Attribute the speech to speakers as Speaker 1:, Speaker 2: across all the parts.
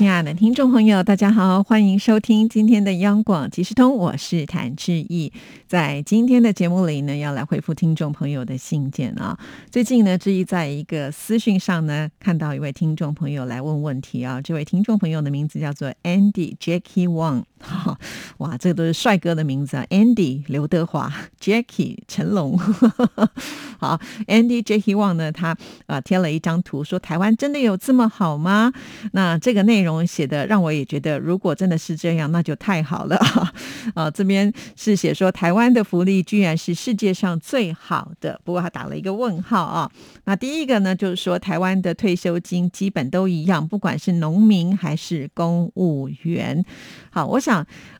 Speaker 1: 亲爱的听众朋友，大家好，欢迎收听今天的央广即时通，我是谭志毅。在今天的节目里呢，要来回复听众朋友的信件啊。最近呢，志毅在一个私讯上呢，看到一位听众朋友来问问题啊。这位听众朋友的名字叫做 Andy Jackie Wang，哇，这都是帅哥的名字啊！Andy 刘德华，Jackie 成龙。好，Andy Jackie Wang 呢，他啊贴了一张图，说台湾真的有这么好吗？那这个内容。写的让我也觉得，如果真的是这样，那就太好了啊！这边是写说台湾的福利居然是世界上最好的，不过他打了一个问号啊。那第一个呢，就是说台湾的退休金基本都一样，不管是农民还是公务员。好，我想。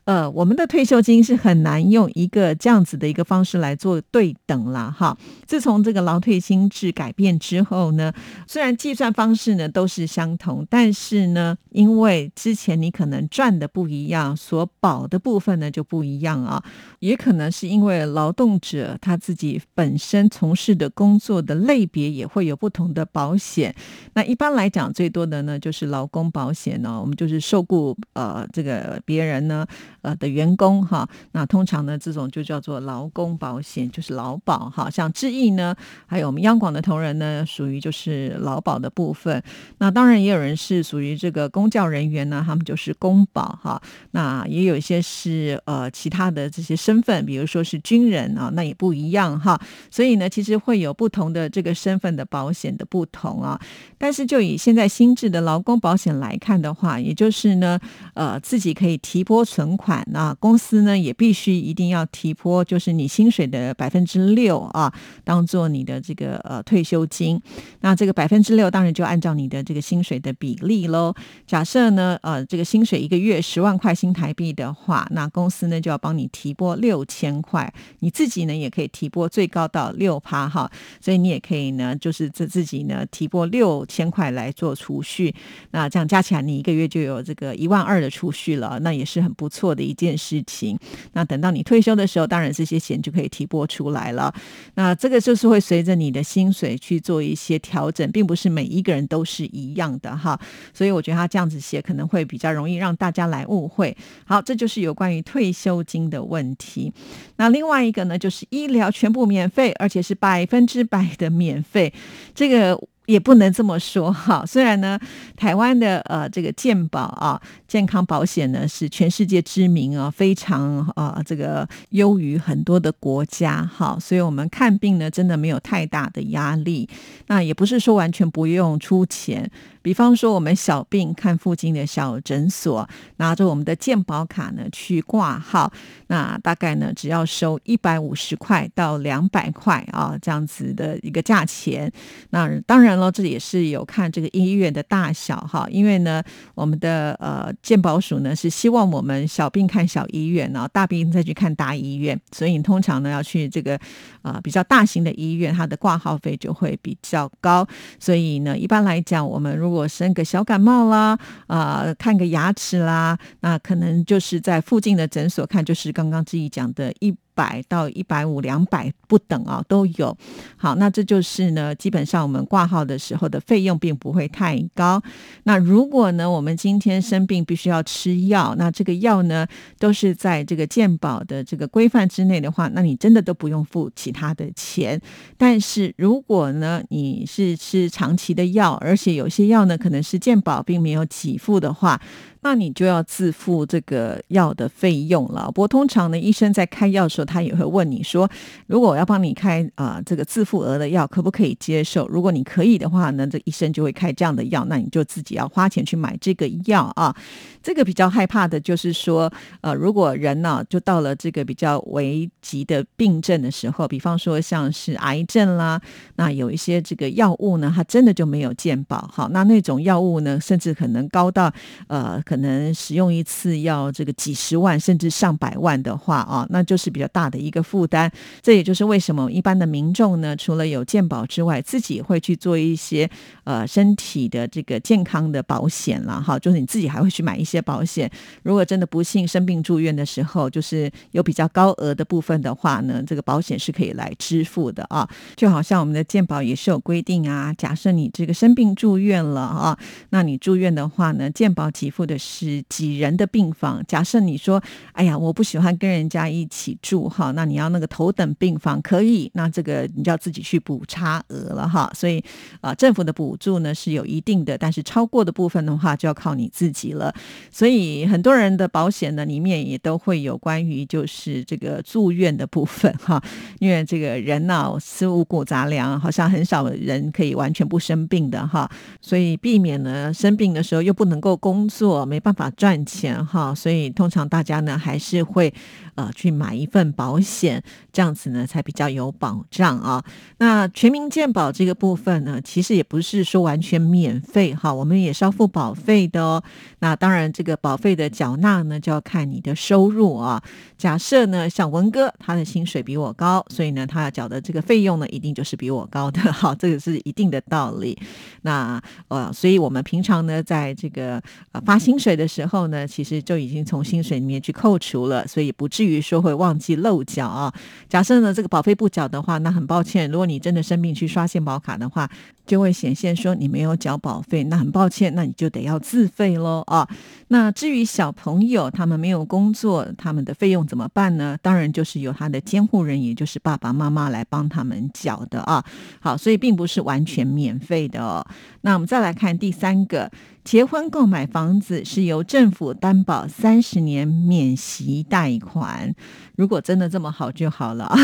Speaker 1: 呃，我们的退休金是很难用一个这样子的一个方式来做对等了哈。自从这个劳退新制改变之后呢，虽然计算方式呢都是相同，但是呢，因为之前你可能赚的不一样，所保的部分呢就不一样啊。也可能是因为劳动者他自己本身从事的工作的类别也会有不同的保险。那一般来讲，最多的呢就是劳工保险呢，我们就是受雇呃这个别人呢。呃的员工哈，那通常呢，这种就叫做劳工保险，就是劳保哈。像智毅呢，还有我们央广的同仁呢，属于就是劳保的部分。那当然也有人是属于这个公教人员呢，他们就是公保哈。那也有一些是呃其他的这些身份，比如说是军人啊，那也不一样哈。所以呢，其实会有不同的这个身份的保险的不同啊。但是就以现在新制的劳工保险来看的话，也就是呢，呃，自己可以提拨存款。那公司呢也必须一定要提拨，就是你薪水的百分之六啊，当做你的这个呃退休金。那这个百分之六当然就按照你的这个薪水的比例喽。假设呢呃这个薪水一个月十万块新台币的话，那公司呢就要帮你提拨六千块，你自己呢也可以提拨最高到六趴哈。所以你也可以呢就是自自己呢提拨六千块来做储蓄，那这样加起来你一个月就有这个一万二的储蓄了，那也是很不错的。一件事情，那等到你退休的时候，当然这些钱就可以提拨出来了。那这个就是会随着你的薪水去做一些调整，并不是每一个人都是一样的哈。所以我觉得他这样子写可能会比较容易让大家来误会。好，这就是有关于退休金的问题。那另外一个呢，就是医疗全部免费，而且是百分之百的免费。这个。也不能这么说哈，虽然呢，台湾的呃这个健保啊健康保险呢是全世界知名啊，非常啊这个优于很多的国家哈，所以我们看病呢真的没有太大的压力，那也不是说完全不用出钱。比方说，我们小病看附近的小诊所，拿着我们的健保卡呢去挂号，那大概呢只要收一百五十块到两百块啊，这样子的一个价钱。那当然了，这也是有看这个医院的大小哈，因为呢，我们的呃健保署呢是希望我们小病看小医院，然后大病再去看大医院，所以通常呢要去这个啊比较大型的医院，它的挂号费就会比较高。所以呢，一般来讲，我们如果生个小感冒啦，啊，看个牙齿啦，那可能就是在附近的诊所看，就是刚刚志毅讲的一。百到一百五、两百不等啊，都有。好，那这就是呢，基本上我们挂号的时候的费用并不会太高。那如果呢，我们今天生病必须要吃药，那这个药呢都是在这个健保的这个规范之内的话，那你真的都不用付其他的钱。但是如果呢你是吃长期的药，而且有些药呢可能是健保并没有给付的话。那你就要自付这个药的费用了。不过通常呢，医生在开药的时候，他也会问你说，如果我要帮你开啊这个自付额的药，可不可以接受？如果你可以的话呢，这医生就会开这样的药，那你就自己要花钱去买这个药啊。这个比较害怕的就是说，呃，如果人呢就到了这个比较危急的病症的时候，比方说像是癌症啦，那有一些这个药物呢，它真的就没有健保。好，那那种药物呢，甚至可能高到呃。可能使用一次要这个几十万甚至上百万的话啊，那就是比较大的一个负担。这也就是为什么一般的民众呢，除了有健保之外，自己会去做一些呃身体的这个健康的保险了哈，就是你自己还会去买一些保险。如果真的不幸生病住院的时候，就是有比较高额的部分的话呢，这个保险是可以来支付的啊。就好像我们的健保也是有规定啊，假设你这个生病住院了啊，那你住院的话呢，健保给付的是几人的病房。假设你说，哎呀，我不喜欢跟人家一起住哈，那你要那个头等病房可以，那这个你就要自己去补差额了哈。所以啊，政府的补助呢是有一定的，但是超过的部分的话就要靠你自己了。所以很多人的保险呢里面也都会有关于就是这个住院的部分哈，因为这个人呢是五谷杂粮，好像很少人可以完全不生病的哈，所以避免呢生病的时候又不能够工作，没办法赚钱哈，所以通常大家呢还是会。呃，去买一份保险，这样子呢才比较有保障啊。那全民健保这个部分呢，其实也不是说完全免费哈，我们也是要付保费的哦。那当然，这个保费的缴纳呢，就要看你的收入啊。假设呢，像文哥他的薪水比我高，所以呢，他要缴的这个费用呢，一定就是比我高的 哈，这个是一定的道理。那呃，所以我们平常呢，在这个呃发薪水的时候呢，其实就已经从薪水里面去扣除了，所以不至于。于说会忘记漏缴啊？假设呢这个保费不缴的话，那很抱歉，如果你真的生病去刷健保卡的话，就会显现说你没有缴保费，那很抱歉，那你就得要自费喽啊。那至于小朋友他们没有工作，他们的费用怎么办呢？当然就是由他的监护人，也就是爸爸妈妈来帮他们缴的啊。好，所以并不是完全免费的哦。那我们再来看第三个。结婚购买房子是由政府担保三十年免息贷款，如果真的这么好就好了。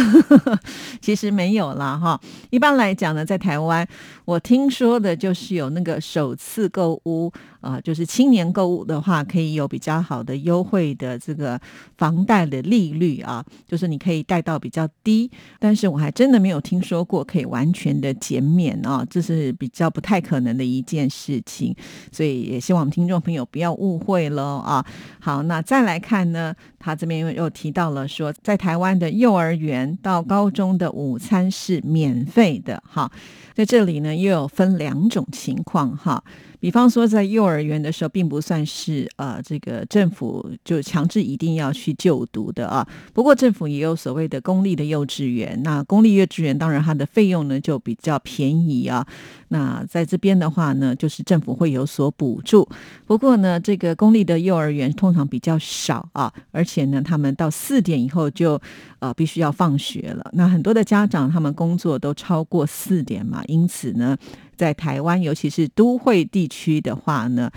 Speaker 1: 其实没有了，哈。一般来讲呢，在台湾，我我听说的就是有那个首次购物。啊，就是青年购物的话，可以有比较好的优惠的这个房贷的利率啊，就是你可以贷到比较低，但是我还真的没有听说过可以完全的减免啊，这是比较不太可能的一件事情，所以也希望听众朋友不要误会了啊。好，那再来看呢，他这边又又提到了说，在台湾的幼儿园到高中的午餐是免费的，哈，在这里呢又有分两种情况哈。比方说，在幼儿园的时候，并不算是呃，这个政府就强制一定要去就读的啊。不过，政府也有所谓的公立的幼稚园，那公立幼稚园当然它的费用呢就比较便宜啊。那在这边的话呢，就是政府会有所补助。不过呢，这个公立的幼儿园通常比较少啊，而且呢，他们到四点以后就呃必须要放学了。那很多的家长他们工作都超过四点嘛，因此呢，在台湾尤其是都会地区的话呢。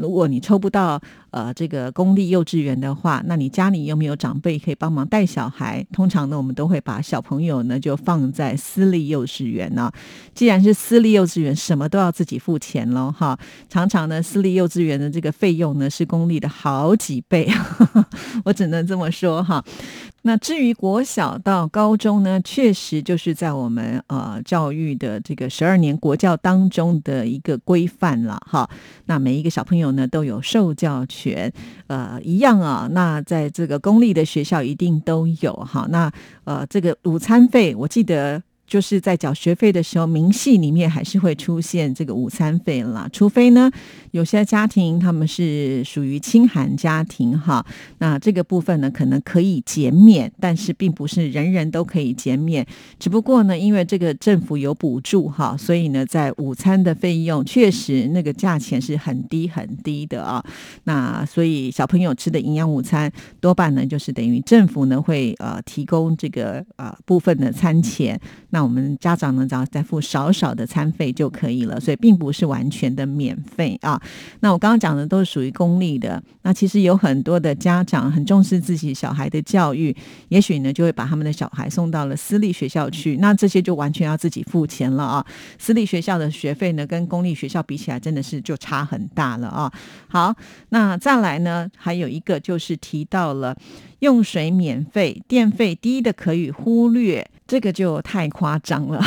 Speaker 1: 如果你抽不到呃这个公立幼稚园的话，那你家里有没有长辈可以帮忙带小孩？通常呢，我们都会把小朋友呢就放在私立幼稚园呢。既然是私立幼稚园，什么都要自己付钱喽，哈。常常呢，私立幼稚园的这个费用呢是公立的好几倍，我只能这么说哈。那至于国小到高中呢，确实就是在我们呃教育的这个十二年国教当中的一个规范了哈。那每一个小朋友呢都有受教权，呃一样啊。那在这个公立的学校一定都有哈。那呃这个午餐费，我记得。就是在缴学费的时候，明细里面还是会出现这个午餐费了，除非呢有些家庭他们是属于清寒家庭哈，那这个部分呢可能可以减免，但是并不是人人都可以减免，只不过呢因为这个政府有补助哈，所以呢在午餐的费用确实那个价钱是很低很低的啊，那所以小朋友吃的营养午餐多半呢就是等于政府呢会呃提供这个呃部分的餐钱。那。那我们家长呢，只要再付少少的餐费就可以了，所以并不是完全的免费啊。那我刚刚讲的都是属于公立的，那其实有很多的家长很重视自己小孩的教育，也许呢就会把他们的小孩送到了私立学校去，那这些就完全要自己付钱了啊。私立学校的学费呢，跟公立学校比起来，真的是就差很大了啊。好，那再来呢，还有一个就是提到了用水免费，电费低的可以忽略。这个就太夸张了。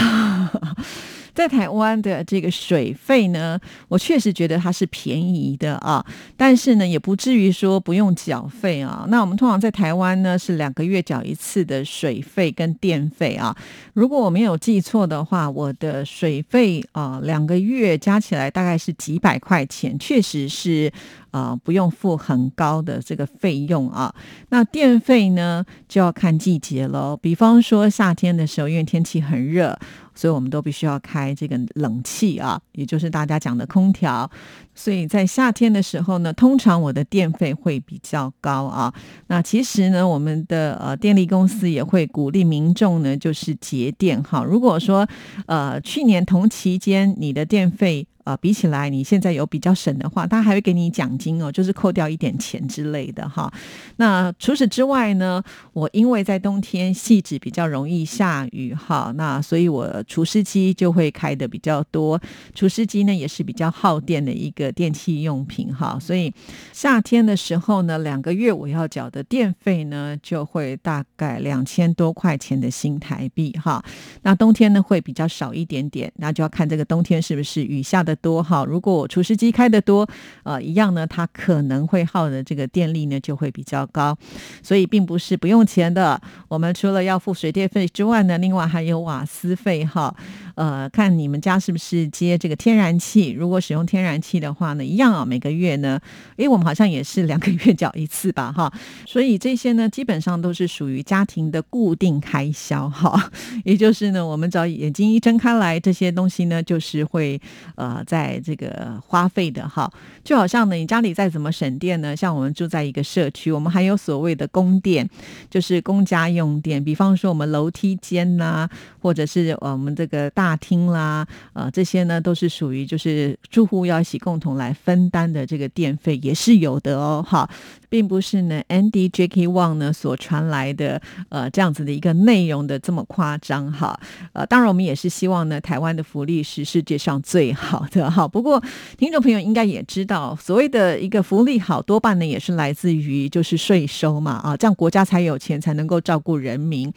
Speaker 1: 在台湾的这个水费呢，我确实觉得它是便宜的啊，但是呢，也不至于说不用缴费啊。那我们通常在台湾呢是两个月缴一次的水费跟电费啊。如果我没有记错的话，我的水费啊两个月加起来大概是几百块钱，确实是。啊，不用付很高的这个费用啊。那电费呢，就要看季节喽。比方说夏天的时候，因为天气很热，所以我们都必须要开这个冷气啊，也就是大家讲的空调。所以在夏天的时候呢，通常我的电费会比较高啊。那其实呢，我们的呃电力公司也会鼓励民众呢，就是节电哈。如果说呃去年同期间你的电费，啊，比起来你现在有比较省的话，他还会给你奖金哦，就是扣掉一点钱之类的哈。那除此之外呢，我因为在冬天细致比较容易下雨哈，那所以我除湿机就会开的比较多。除湿机呢也是比较耗电的一个电器用品哈，所以夏天的时候呢，两个月我要缴的电费呢就会大概两千多块钱的新台币哈。那冬天呢会比较少一点点，那就要看这个冬天是不是雨下的。多哈，如果我除湿机开的多，呃，一样呢，它可能会耗的这个电力呢就会比较高，所以并不是不用钱的。我们除了要付水电费之外呢，另外还有瓦斯费哈。呃，看你们家是不是接这个天然气？如果使用天然气的话呢，一样啊，每个月呢，诶，我们好像也是两个月缴一次吧哈。所以这些呢，基本上都是属于家庭的固定开销哈。也就是呢，我们只要眼睛一睁开来，这些东西呢，就是会呃。在这个花费的哈，就好像呢，你家里再怎么省电呢，像我们住在一个社区，我们还有所谓的公电，就是公家用电。比方说我们楼梯间呐，或者是我们这个大大厅啦，呃，这些呢都是属于就是住户要一起共同来分担的这个电费也是有的哦，哈。并不是呢，Andy Jackie Wang 呢所传来的呃这样子的一个内容的这么夸张哈，呃，当然我们也是希望呢，台湾的福利是世界上最好的哈。不过听众朋友应该也知道，所谓的一个福利好多半呢也是来自于就是税收嘛啊，这样国家才有钱才能够照顾人民。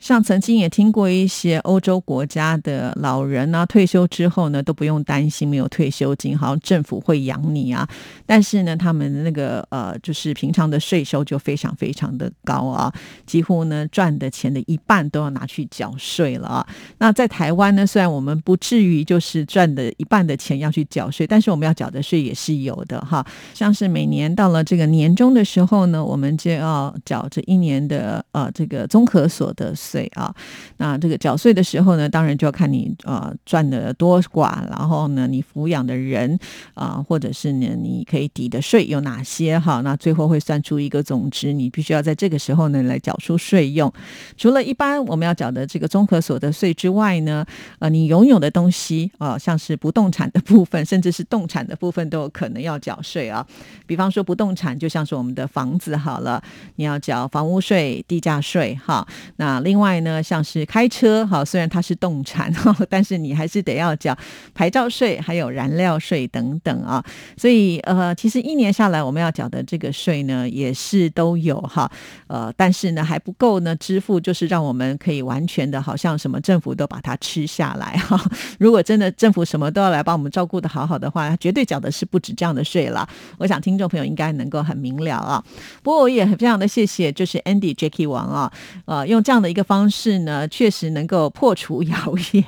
Speaker 1: 像曾经也听过一些欧洲国家的老人啊，退休之后呢都不用担心没有退休金，好像政府会养你啊。但是呢，他们那个呃就是。平常的税收就非常非常的高啊，几乎呢赚的钱的一半都要拿去缴税了啊。那在台湾呢，虽然我们不至于就是赚的一半的钱要去缴税，但是我们要缴的税也是有的哈。像是每年到了这个年终的时候呢，我们就要缴这一年的呃这个综合所得税啊。那这个缴税的时候呢，当然就要看你呃赚的多寡，然后呢你抚养的人啊，或者是呢你可以抵的税有哪些哈。那最后。会算出一个总值，你必须要在这个时候呢来缴出税用。除了一般我们要缴的这个综合所得税之外呢，呃，你拥有的东西啊，像是不动产的部分，甚至是动产的部分都有可能要缴税啊。比方说不动产，就像是我们的房子好了，你要缴房屋税、地价税哈。那另外呢，像是开车哈，虽然它是动产，但是你还是得要缴牌照税，还有燃料税等等啊。所以呃，其实一年下来我们要缴的这个税。呢也是都有哈，呃，但是呢还不够呢，支付就是让我们可以完全的，好像什么政府都把它吃下来哈。如果真的政府什么都要来帮我们照顾的好好的话，绝对缴的是不止这样的税了。我想听众朋友应该能够很明了啊。不过我也非常的谢谢，就是 Andy Jackie 王啊，呃，用这样的一个方式呢，确实能够破除 谣言。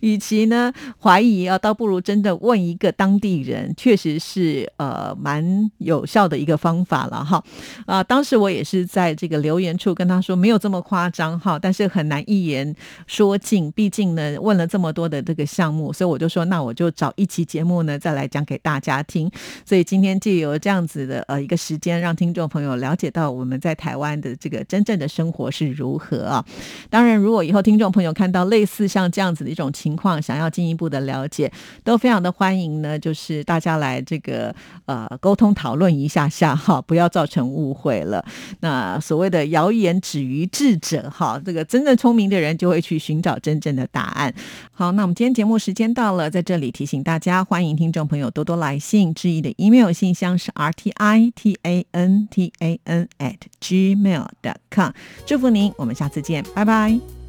Speaker 1: 与其呢怀疑啊，倒不如真的问一个当地人，确实是呃蛮有效的一个方法了哈。啊，当时我也是在这个留言处跟他说，没有这么夸张哈，但是很难一言说尽，毕竟呢问了这么多的这个项目，所以我就说，那我就找一期节目呢再来讲给大家听。所以今天借由这样子的呃一个时间，让听众朋友了解到我们在台湾的这个真正的生活是如何啊。当然，如果以后听众朋友看到类似像这这样子的。一种情况，想要进一步的了解，都非常的欢迎呢。就是大家来这个呃沟通讨论一下下哈，不要造成误会了。那所谓的谣言止于智者哈，这个真正聪明的人就会去寻找真正的答案。好，那我们今天节目时间到了，在这里提醒大家，欢迎听众朋友多多来信，致意的 email 信箱是 r t i t a n t a n at gmail dot com。祝福您，我们下次见，拜拜。